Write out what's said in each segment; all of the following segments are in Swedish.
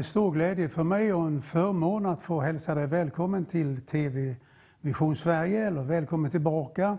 Det är en stor glädje för mig och en förmån att få hälsa dig välkommen till TV Vision Sverige, eller välkommen tillbaka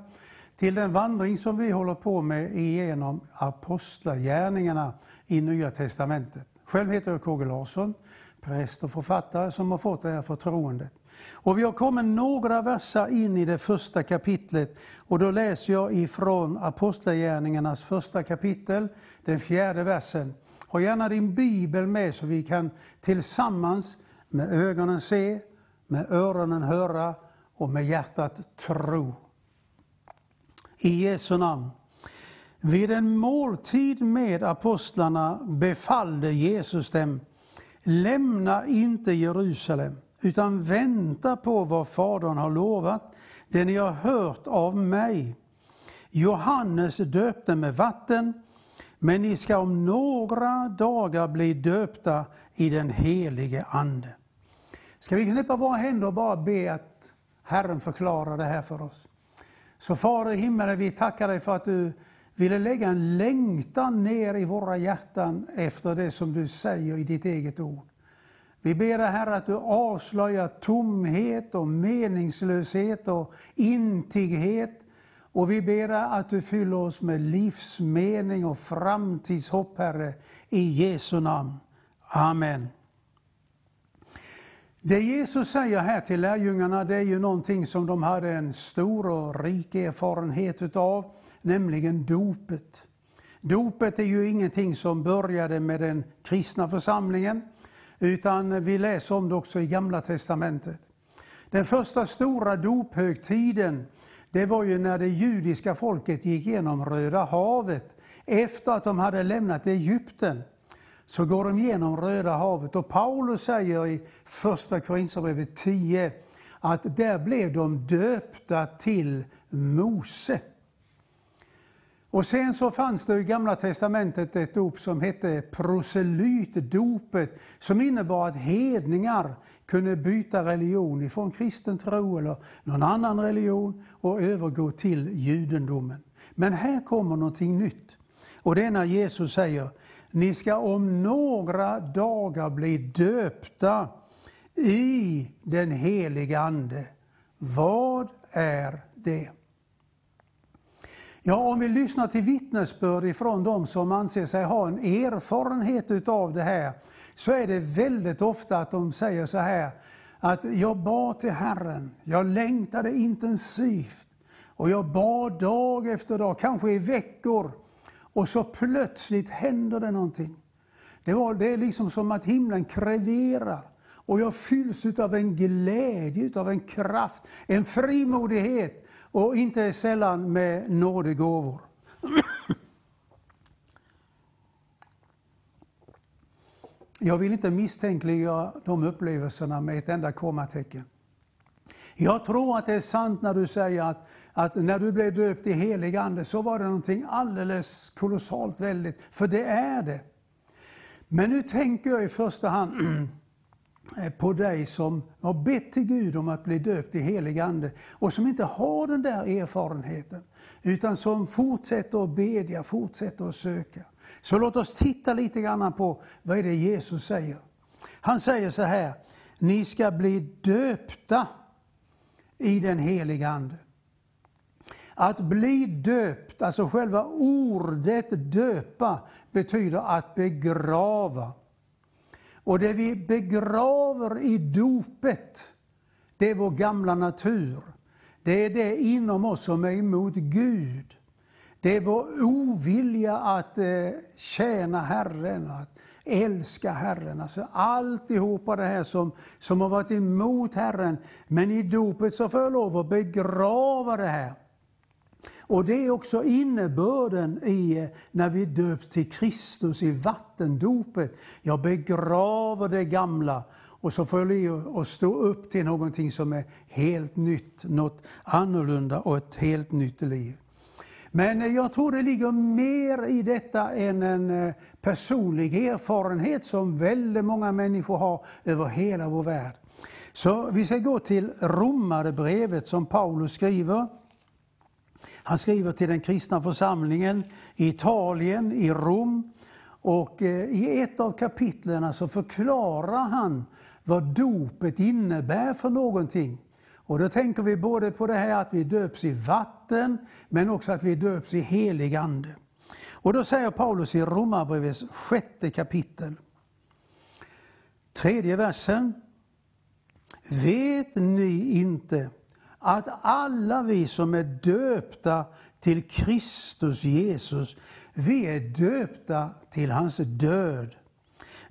till den vandring som vi håller på med genom Apostlagärningarna i Nya Testamentet. Själv heter jag KG Larsson, präst och författare som har fått det här förtroendet. Och vi har kommit några verser in i det första kapitlet och då läser jag ifrån Apostlagärningarnas första kapitel, den fjärde versen. Ha gärna din bibel med så vi kan tillsammans med ögonen se, med öronen höra och med hjärtat tro. I Jesu namn. Vid en måltid med apostlarna befallde Jesus dem, lämna inte Jerusalem, utan vänta på vad Fadern har lovat, det ni har hört av mig. Johannes döpte med vatten, men ni ska om några dagar bli döpta i den helige Ande. Ska vi knäppa våra händer och bara be att Herren förklarar det här för oss? Så Fader i himmelen, vi tackar dig för att du ville lägga en längtan ner i våra hjärtan efter det som du säger i ditt eget ord. Vi ber dig Herre att du avslöjar tomhet och meningslöshet och intighet och vi ber att du fyller oss med livsmening och framtidshopp, Herre, i Jesu namn. Amen. Det Jesus säger här till lärjungarna, det är ju någonting som de hade en stor och rik erfarenhet utav, nämligen dopet. Dopet är ju ingenting som började med den kristna församlingen, utan vi läser om det också i Gamla Testamentet. Den första stora dophögtiden, det var ju när det judiska folket gick genom Röda havet efter att de hade lämnat Egypten så går de genom Röda havet och Paulus säger i första Korinthierbrevet 10 att där blev de döpta till Mose. Och sen så fanns det i Gamla Testamentet ett dop som hette proselytdopet som innebar att hedningar kunde byta religion ifrån kristen tro eller någon annan religion och övergå till judendomen. Men här kommer någonting nytt. Och det är när Jesus säger, ni ska om några dagar bli döpta i den heliga Ande. Vad är det? Ja, om vi lyssnar till vittnesbörd ifrån de som anser sig ha en erfarenhet utav det här, så är det väldigt ofta att de säger så här, att jag bad till Herren, jag längtade intensivt och jag bad dag efter dag, kanske i veckor, och så plötsligt händer det någonting. Det, var, det är liksom som att himlen kreverar och jag fylls av en glädje, av en kraft, en frimodighet och inte sällan med nådegåvor. Jag vill inte misstänkliggöra de upplevelserna med ett enda kommatecken. Jag tror att det är sant när du säger att, att när du blev döpt i helig ande så var det någonting alldeles kolossalt väldigt, för det är det. Men nu tänker jag i första hand Eh, på dig som har bett till Gud om att bli döpt i helig ande och som inte har den där erfarenheten, utan som fortsätter att bedja, fortsätter att söka. Så låt oss titta lite grann på vad är det Jesus säger. Han säger så här, ni ska bli döpta i den heliga Ande. Att bli döpt, alltså själva ordet döpa, betyder att begrava. Och det vi begraver i dopet, det är vår gamla natur. Det är det inom oss som är emot Gud. Det är vår ovilja att eh, tjäna Herren, att älska Herren. Alltså alltihopa det här som, som har varit emot Herren. Men i dopet så får jag lov att begrava det här. Och det är också innebörden i eh, när vi döps till Kristus i vattendopet. Jag begraver det gamla och så får jag och stå upp till någonting som är helt nytt, något annorlunda och ett helt nytt liv. Men eh, jag tror det ligger mer i detta än en eh, personlig erfarenhet som väldigt många människor har över hela vår värld. Så vi ska gå till Romarbrevet som Paulus skriver. Han skriver till den kristna församlingen i Italien, i Rom. Och eh, i ett av kapitlen så förklarar han vad dopet innebär för någonting. Och då tänker vi både på det här att vi döps i vatten, men också att vi döps i helig ande. Och då säger Paulus i Romarbrevets sjätte kapitel, tredje versen. Vet ni inte att alla vi som är döpta till Kristus Jesus, vi är döpta till hans död.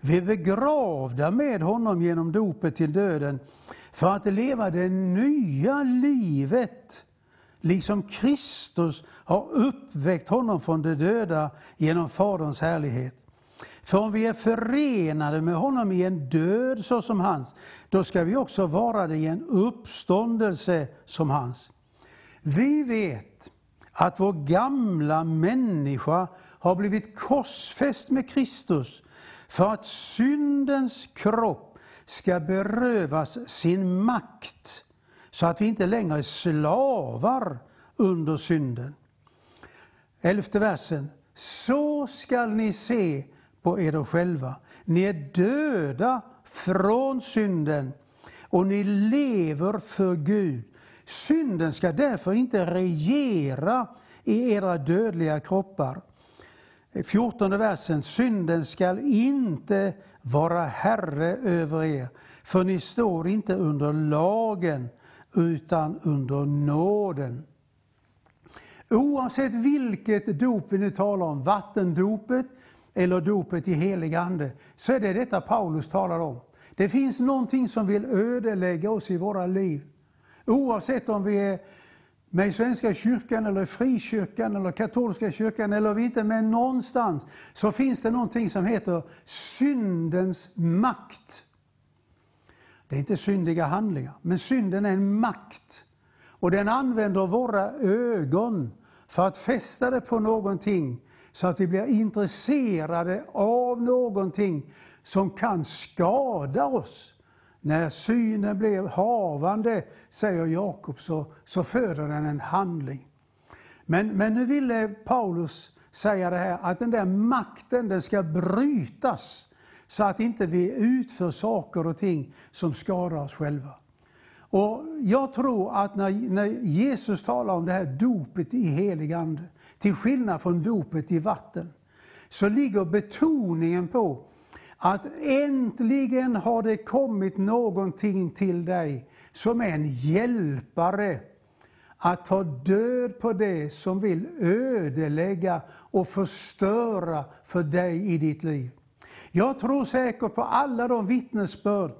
Vi är begravda med honom genom dopet till döden för att leva det nya livet, liksom Kristus har uppväckt honom från de döda genom Faderns härlighet. För om vi är förenade med honom i en död såsom hans, då ska vi också vara det i en uppståndelse som hans. Vi vet att vår gamla människa har blivit korsfäst med Kristus för att syndens kropp ska berövas sin makt, så att vi inte längre är slavar under synden. Elfte versen. Så skall ni se på er själva. Ni är döda från synden och ni lever för Gud. Synden ska därför inte regera i era dödliga kroppar. 14 versen, synden skall inte vara herre över er, för ni står inte under lagen utan under nåden. Oavsett vilket dop vi nu talar om, vattendopet eller dopet i helig ande, så är det detta Paulus talar om. Det finns någonting som vill ödelägga oss i våra liv. Oavsett om vi är med i Svenska kyrkan, eller frikyrkan, eller katolska kyrkan, eller vi inte med någonstans, så finns det någonting som heter syndens makt. Det är inte syndiga handlingar, men synden är en makt. Och den använder våra ögon för att fästa det på någonting, så att vi blir intresserade av någonting som kan skada oss. När synen blev havande, säger Jakob, så, så föder den en handling. Men, men nu ville Paulus säga det här, att den där makten den ska brytas, så att inte vi utför saker och ting som skadar oss själva. Och Jag tror att när, när Jesus talar om det här dopet i helig ande, till skillnad från dopet i vatten, så ligger betoningen på att äntligen har det kommit någonting till dig som är en hjälpare att ta död på det som vill ödelägga och förstöra för dig i ditt liv. Jag tror säkert på alla de vittnesbörd,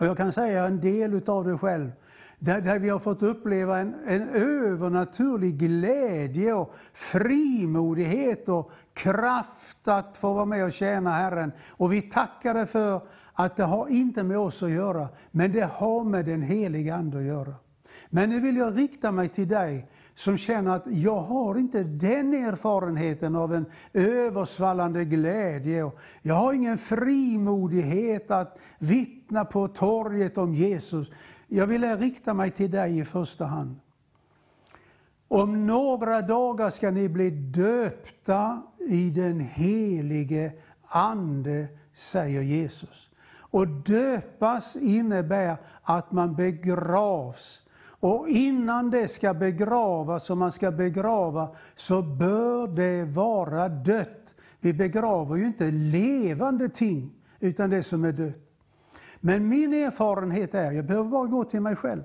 och jag kan säga en del av det själv, där, där vi har fått uppleva en, en övernaturlig glädje och frimodighet och kraft att få vara med och tjäna Herren. Och vi tackar dig för att det har inte med oss att göra, men det har med den heliga Ande att göra. Men nu vill jag rikta mig till dig som känner att jag har inte den erfarenheten av en översvallande glädje. Jag har ingen frimodighet att vittna på torget om Jesus. Jag vill rikta mig till dig i första hand. Om några dagar ska ni bli döpta i den helige Ande, säger Jesus. Och döpas innebär att man begravs. Och innan det ska begravas, som man ska begrava, så bör det vara dött. Vi begraver ju inte levande ting, utan det som är dött. Men min erfarenhet är, jag behöver bara gå till mig själv,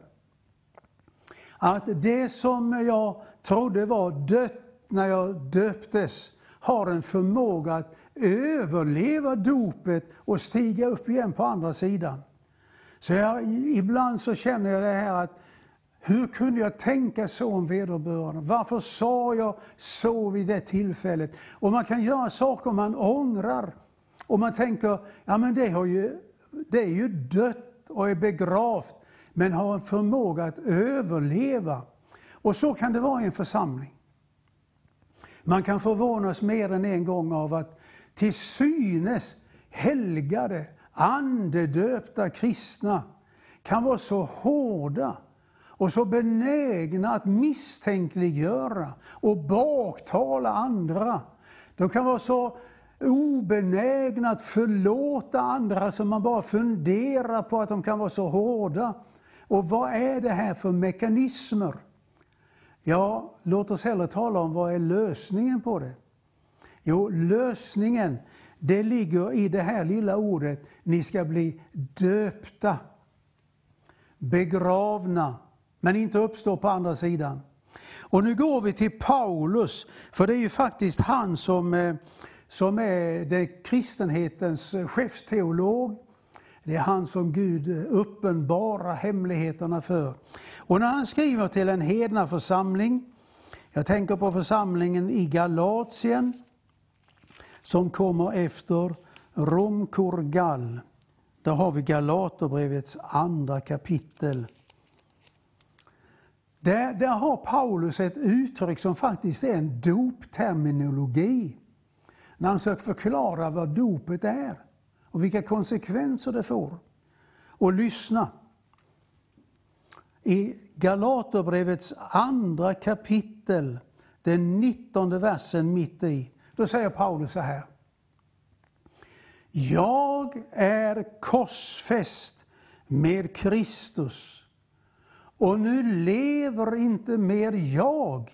att det som jag trodde var dött när jag döptes har en förmåga att överleva dopet och stiga upp igen på andra sidan. Så jag, ibland så känner jag det här att hur kunde jag tänka så om vederbörande? Varför sa jag så vid det tillfället? Och man kan göra saker man ångrar. Och man tänker, ja men det har ju det är ju dött och är begravt, men har en förmåga att överleva. Och så kan det vara i en församling. Man kan förvånas mer än en gång av att till synes helgade, andedöpta kristna kan vara så hårda och så benägna att misstänkliggöra och baktala andra. De kan vara så obenägna att förlåta andra så man bara funderar på att de kan vara så hårda. Och vad är det här för mekanismer? Ja, låt oss hellre tala om vad är lösningen på det. Jo, lösningen det ligger i det här lilla ordet, ni ska bli döpta, begravna, men inte uppstå på andra sidan. Och nu går vi till Paulus, för det är ju faktiskt han som, eh, som är det kristenhetens chefsteolog. Det är han som Gud uppenbarar hemligheterna för. Och när han skriver till en hedna församling, jag tänker på församlingen i Galatien, som kommer efter Romkorgal. Där har vi Galaterbrevets andra kapitel. Där, där har Paulus ett uttryck som faktiskt är en dopterminologi. När han söker förklara vad dopet är och vilka konsekvenser det får. Och lyssna. I Galaterbrevets andra kapitel, den nittonde versen mitt i, då säger Paulus så här. Jag är korsfäst med Kristus och nu lever inte mer jag,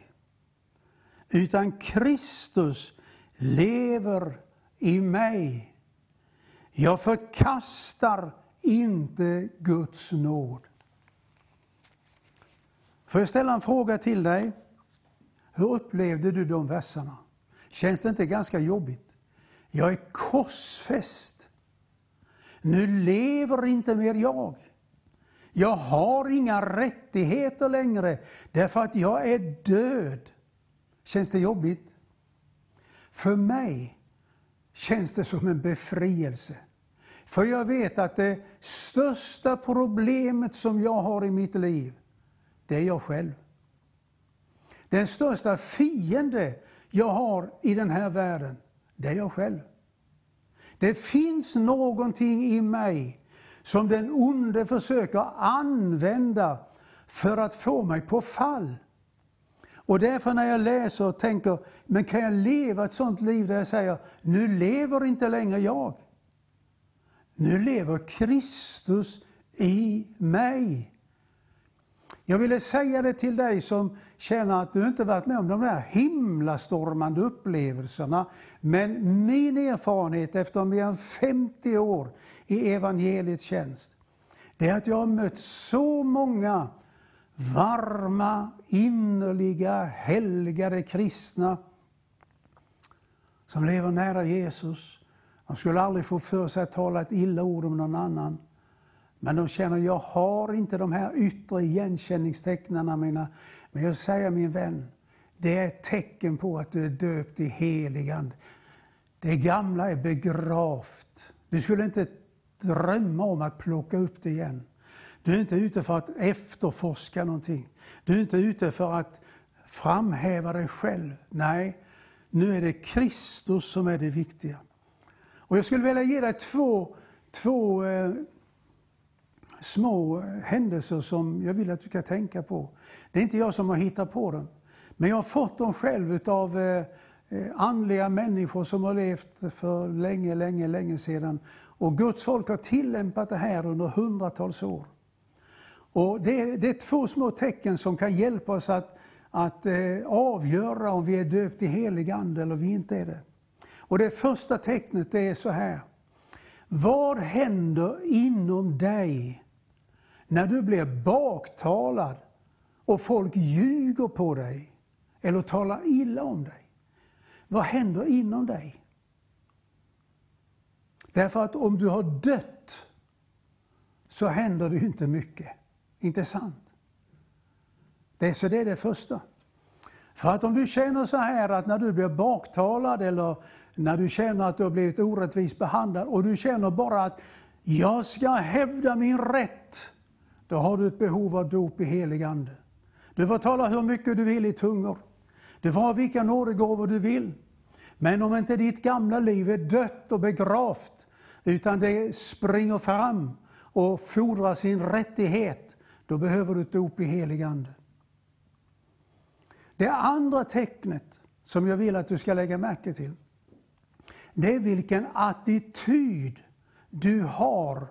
utan Kristus lever i mig. Jag förkastar inte Guds nåd. Får jag ställa en fråga till dig? Hur upplevde du de verserna? Känns det inte ganska jobbigt? Jag är korsfäst. Nu lever inte mer jag. Jag har inga rättigheter längre därför att jag är död. Känns det jobbigt? För mig känns det som en befrielse. För jag vet att det största problemet som jag har i mitt liv, det är jag själv. Den största fiende jag har i den här världen, det är jag själv. Det finns någonting i mig som den onde försöker använda för att få mig på fall. Och därför när jag läser och tänker, men kan jag leva ett sånt liv där jag säger, nu lever inte längre jag. Nu lever Kristus i mig. Jag ville säga det till dig som känner att du inte varit med om de där himlastormande upplevelserna. Men min erfarenhet efter mer än 50 år i evangeliets tjänst, det är att jag har mött så många varma, innerliga, helgade kristna som lever nära Jesus. De skulle aldrig få för sig att tala ett illa ord om någon annan. Men de känner, jag har inte de här yttre igenkänningstecknen mina. Men jag säger min vän, det är ett tecken på att du är döpt i heligand. Det gamla är begravt. Du skulle inte drömma om att plocka upp det igen. Du är inte ute för att efterforska någonting. Du är inte ute för att framhäva dig själv. Nej, nu är det Kristus som är det viktiga. Och Jag skulle vilja ge dig två, två eh, små händelser som jag vill att du ska tänka på. Det är inte jag som har hittat på dem, men jag har fått dem själv av eh, eh, andliga människor som har levt för länge, länge, länge sedan. Och Guds folk har tillämpat det här under hundratals år. Och det, det är två små tecken som kan hjälpa oss att, att eh, avgöra om vi är döpt i helig ande eller vi inte är det. Och det första tecknet är så här. Vad händer inom dig när du blir baktalad och folk ljuger på dig eller talar illa om dig, vad händer inom dig? Därför att om du har dött så händer det inte mycket. Inte sant? Det, så det är det första. För att om du känner så här att när du blir baktalad eller när du känner att du har blivit orättvist behandlad och du känner bara att jag ska hävda min rätt då har du ett behov av dop i helig ande. Du får tala hur mycket du vill i tungor. Du får ha vilka nådegåvor du vill. Men om inte ditt gamla liv är dött och begravt, utan det springer fram och fordrar sin rättighet, då behöver du ett dop i helig ande. Det andra tecknet som jag vill att du ska lägga märke till, det är vilken attityd du har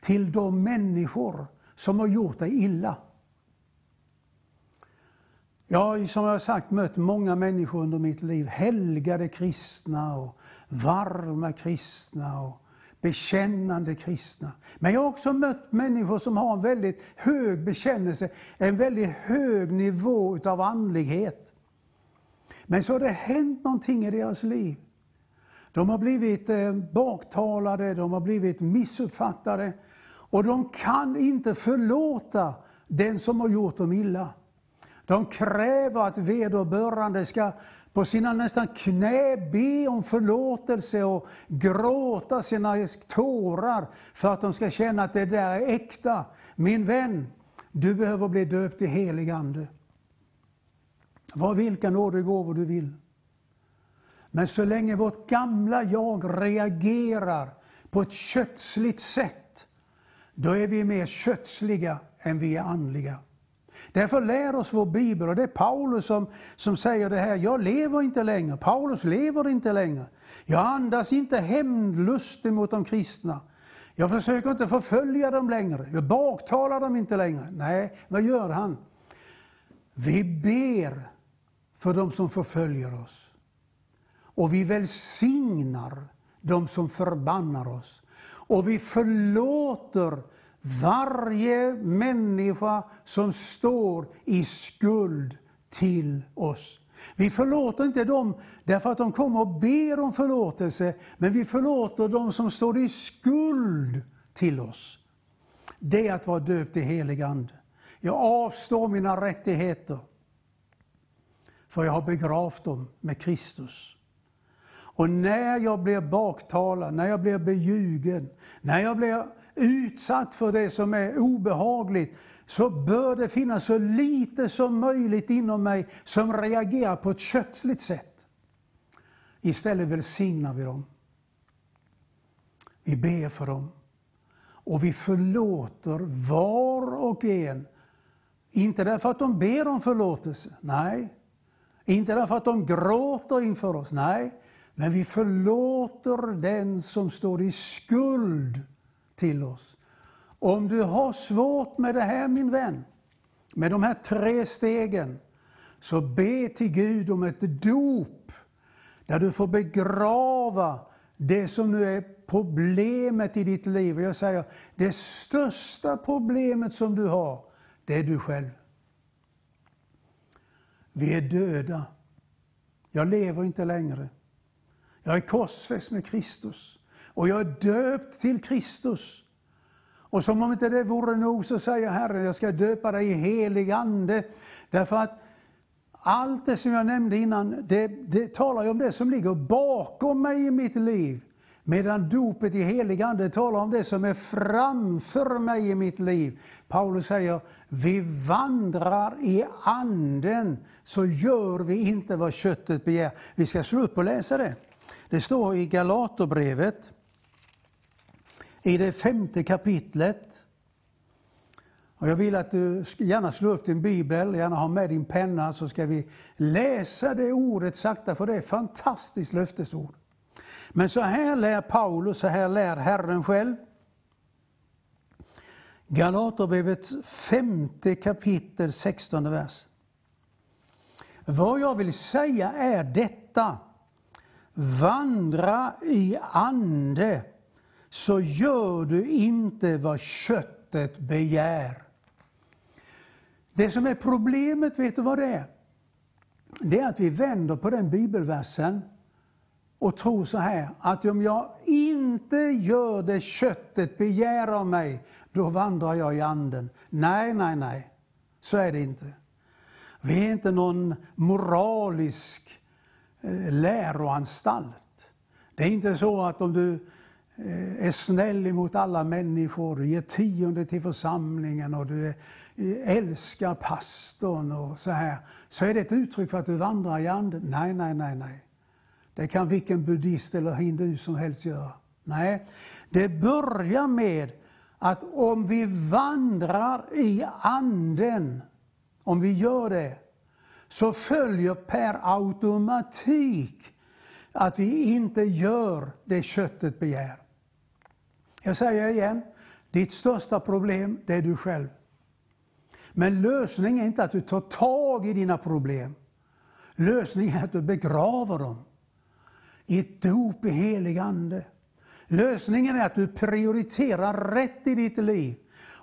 till de människor som har gjort dig illa. Jag har som jag sagt mött många människor under mitt liv, helgade kristna och varma kristna och bekännande kristna. Men jag har också mött människor som har en väldigt hög bekännelse, en väldigt hög nivå utav andlighet. Men så har det hänt någonting i deras liv. De har blivit eh, baktalade, de har blivit missuppfattade och de kan inte förlåta den som har gjort dem illa. De kräver att vederbörande ska på sina nästan knä be om förlåtelse och gråta sina tårar för att de ska känna att det där är äkta. Min vän, du behöver bli döpt i helig Ande. Var vilka nådegåvor du vill. Men så länge vårt gamla jag reagerar på ett kötsligt sätt, då är vi mer kötsliga än vi är andliga. Därför lär oss vår bibel, och det är Paulus som, som säger det här, jag lever inte längre, Paulus lever inte längre. Jag andas inte hämndlust mot de kristna. Jag försöker inte förfölja dem längre, jag baktalar dem inte längre. Nej, vad gör han? Vi ber för de som förföljer oss. Och vi välsignar de som förbannar oss. Och vi förlåter varje människa som står i skuld till oss. Vi förlåter inte dem därför att de kommer och ber om förlåtelse, men vi förlåter dem som står i skuld till oss. Det är att vara döpt i helig Ande. Jag avstår mina rättigheter, för jag har begravt dem med Kristus. Och när jag blir baktalad, när jag blir beljugen, när jag blir utsatt för det som är obehagligt, så bör det finnas så lite som möjligt inom mig som reagerar på ett kötsligt sätt. Istället välsignar vi dem. Vi ber för dem. Och vi förlåter var och en. Inte därför att de ber om förlåtelse, nej. Inte därför att de gråter inför oss, nej. Men vi förlåter den som står i skuld till oss. Om du har svårt med det här min vän, med de här tre stegen, så be till Gud om ett dop där du får begrava det som nu är problemet i ditt liv. Och jag säger, det största problemet som du har, det är du själv. Vi är döda. Jag lever inte längre. Jag är korsfäst med Kristus och jag är döpt till Kristus. Och som om inte det vore nog så säger Herren, jag ska döpa dig i helig Ande. Därför att allt det som jag nämnde innan, det, det talar ju om det som ligger bakom mig i mitt liv. Medan dopet i helig Ande talar om det som är framför mig i mitt liv. Paulus säger, vi vandrar i Anden, så gör vi inte vad köttet begär. Vi ska slå upp och läsa det. Det står i Galaterbrevet, i det femte kapitlet. Och jag vill att du gärna slår upp din bibel, gärna ha med din penna, så ska vi läsa det ordet sakta, för det är ett fantastiskt löftesord. Men så här lär Paulus, så här lär Herren själv. Galaterbrevets femte kapitel, 16 vers. Vad jag vill säga är detta. Vandra i ande, så gör du inte vad köttet begär. Det som är problemet, vet du vad det är? Det är att vi vänder på den bibelversen och tror så här, att om jag inte gör det köttet begär av mig, då vandrar jag i anden. Nej, nej, nej, så är det inte. Vi är inte någon moralisk eh, läroanstalt. Det är inte så att om du Eh, är snäll emot alla människor, du ger tionde till församlingen och du eh, älskar pastorn och så här, så är det ett uttryck för att du vandrar i anden. Nej, nej, nej, nej. Det kan vilken buddhist eller hindu som helst göra. Nej, det börjar med att om vi vandrar i anden, om vi gör det, så följer per automatik att vi inte gör det köttet begär. Jag säger igen, ditt största problem det är du själv. Men lösningen är inte att du tar tag i dina problem. Lösningen är att du begraver dem i ett dop i helig ande. Lösningen är att du prioriterar rätt i ditt liv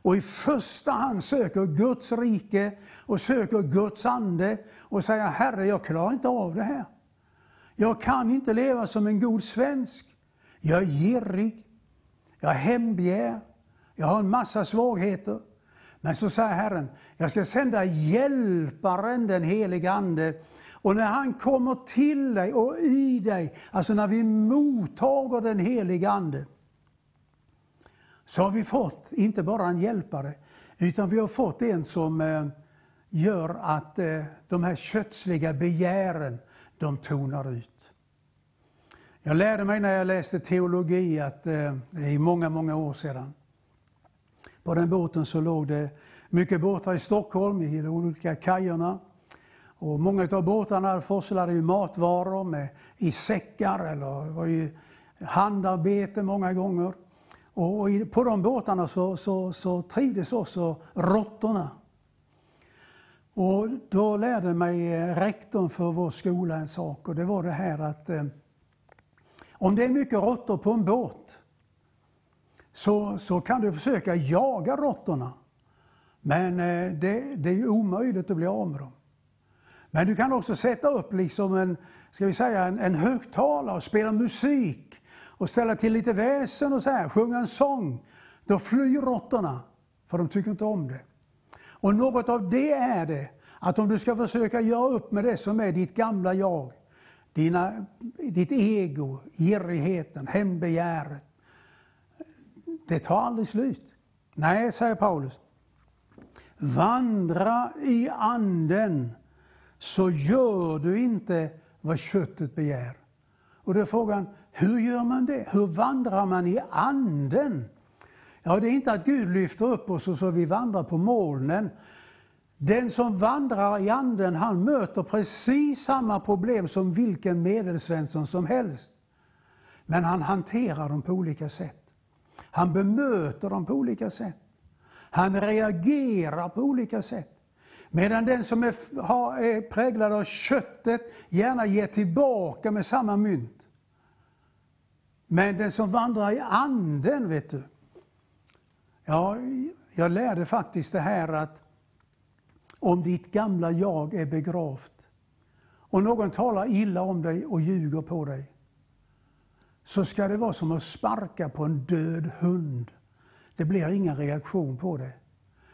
och i första hand söker Guds rike och söker Guds ande och säger Herre, jag klarar inte av det här. Jag kan inte leva som en god svensk. Jag är girig, jag har hembegär, jag har en massa svagheter. Men så säger Herren, jag ska sända hjälparen, den helige Ande. Och när han kommer till dig och i dig, alltså när vi mottager den helige Ande, så har vi fått inte bara en hjälpare, utan vi har fått en som eh, gör att eh, de här kötsliga begären, de tonar ut. Jag lärde mig när jag läste teologi, att eh, i många, många år sedan, på den båten så låg det mycket båtar i Stockholm, i de olika kajerna. Och många av båtarna forslade ju matvaror med, i säckar eller var ju handarbete många gånger. Och på de båtarna så, så, så trivdes också råttorna. Och då lärde mig eh, rektorn för vår skola en sak och det var det här att eh, om det är mycket råttor på en båt så, så kan du försöka jaga råttorna. Men eh, det, det är omöjligt att bli av med dem. Men du kan också sätta upp liksom en, ska vi säga, en, en högtalare och spela musik och ställa till lite väsen och så här, sjunga en sång. Då flyr råttorna, för de tycker inte om det. Och något av det är det, att om du ska försöka göra upp med det som är ditt gamla jag, dina, ditt ego, girigheten, hembegäret, det tar aldrig slut. Nej, säger Paulus. Vandra i anden, så gör du inte vad köttet begär. Och då är frågan, hur gör man det? Hur vandrar man i anden? Ja, det är inte att Gud lyfter upp oss och så vi vandrar på molnen. Den som vandrar i anden, han möter precis samma problem som vilken medelsvensson som helst. Men han hanterar dem på olika sätt. Han bemöter dem på olika sätt. Han reagerar på olika sätt. Medan den som är, är präglad av köttet gärna ger tillbaka med samma mynt. Men den som vandrar i anden, vet du. Ja, jag lärde faktiskt det här att om ditt gamla jag är begravt och någon talar illa om dig och ljuger på dig, så ska det vara som att sparka på en död hund. Det blir ingen reaktion på det.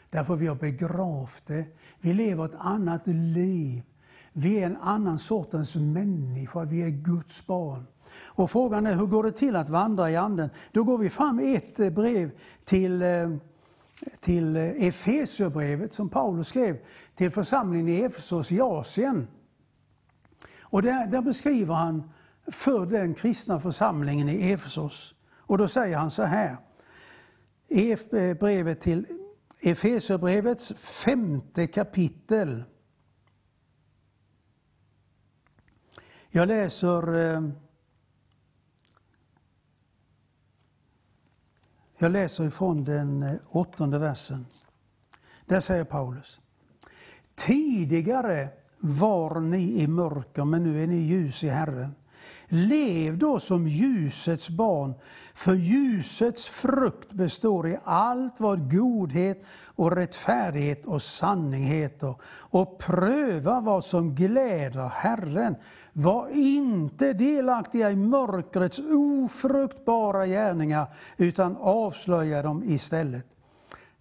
Därför vi har begravt det. Vi lever ett annat liv. Vi är en annan sortens människa, vi är Guds barn. Och frågan är hur går det till att vandra i anden? Då går vi fram ett brev till, eh, till eh, Efesierbrevet som Paulus skrev till församlingen i Efesos i Asien. Och där, där beskriver han för den kristna församlingen i Efesos. Och då säger han så här, eh, brevet till Efesierbrevets femte kapitel. Jag läser eh, Jag läser ifrån den eh, åttonde versen. Där säger Paulus. Tidigare var ni i mörker, men nu är ni ljus i Herren. Lev då som ljusets barn, för ljusets frukt består i allt vad godhet och rättfärdighet och sanning heter. Och pröva vad som gläder Herren. Var inte delaktiga i mörkrets ofruktbara gärningar, utan avslöja dem istället.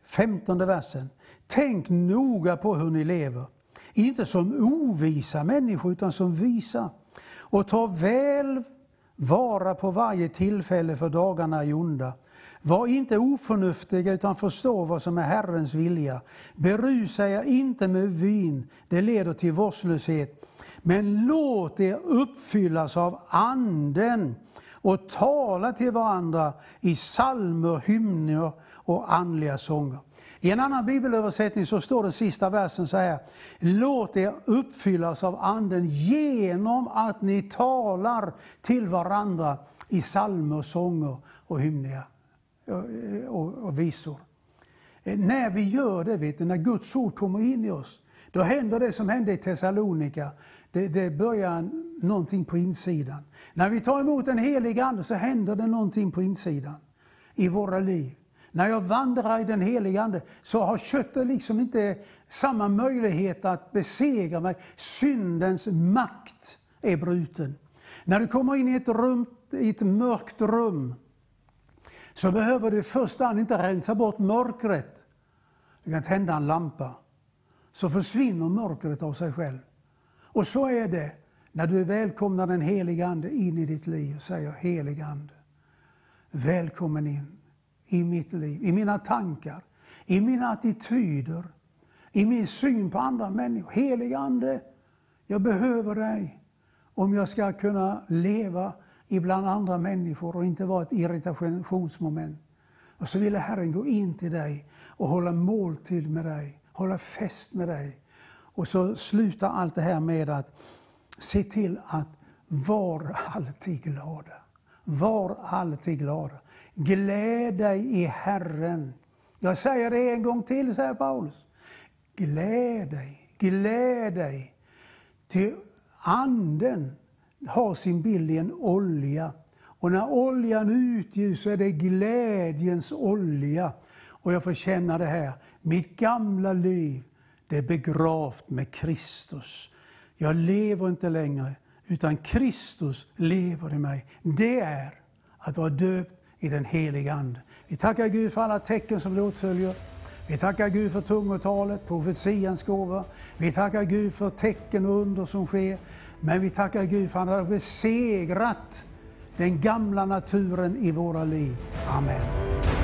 Femtonde versen. Tänk noga på hur ni lever, inte som ovisa människor, utan som visa och ta väl vara på varje tillfälle för dagarna är onda. Var inte oförnuftiga utan förstå vad som är Herrens vilja. Berusa er inte med vin, det leder till vårdslöshet. Men låt er uppfyllas av Anden och tala till varandra i psalmer, hymner och andliga sånger. I en annan bibelöversättning så står det sista versen så här. Låt er uppfyllas av Anden genom att ni talar till varandra i psalmer, sånger och hymner eh, och, och visor. Eh, när vi gör det, vet du, när Guds ord kommer in i oss, då händer det som hände i Thessalonika. Det, det börjar någonting på insidan. När vi tar emot den helige Ande så händer det någonting på insidan i våra liv. När jag vandrar i den helige Ande så har köttet liksom inte samma möjlighet att besegra mig. Syndens makt är bruten. När du kommer in i ett, rum, i ett mörkt rum så behöver du i första hand inte rensa bort mörkret. Du kan tända en lampa, så försvinner mörkret av sig själv. Och så är det när du välkomnar den heliga Ande in i ditt liv och säger helig Ande, välkommen in i mitt liv, i mina tankar, i mina attityder, i min syn på andra människor. Helig Ande, jag behöver dig om jag ska kunna leva ibland andra människor och inte vara ett irritationsmoment. Och så ville Herren gå in till dig och hålla måltid med dig, hålla fest med dig. Och så slutar allt det här med att se till att var alltid glada. Var alltid glada. Gläd dig i Herren. Jag säger det en gång till, säger Paulus. Gläd dig, gläd dig. Till anden har sin bild i en olja. Och när oljan utgjuts så är det glädjens olja. Och jag får känna det här, mitt gamla liv, det är begravt med Kristus. Jag lever inte längre, utan Kristus lever i mig. Det är att vara döpt i den heliga Ande. Vi tackar Gud för alla tecken som det åtföljer. Vi tackar Gud för tungotalet, profetians gåva. Vi tackar Gud för tecken och under som sker. Men vi tackar Gud för att han har besegrat den gamla naturen i våra liv. Amen.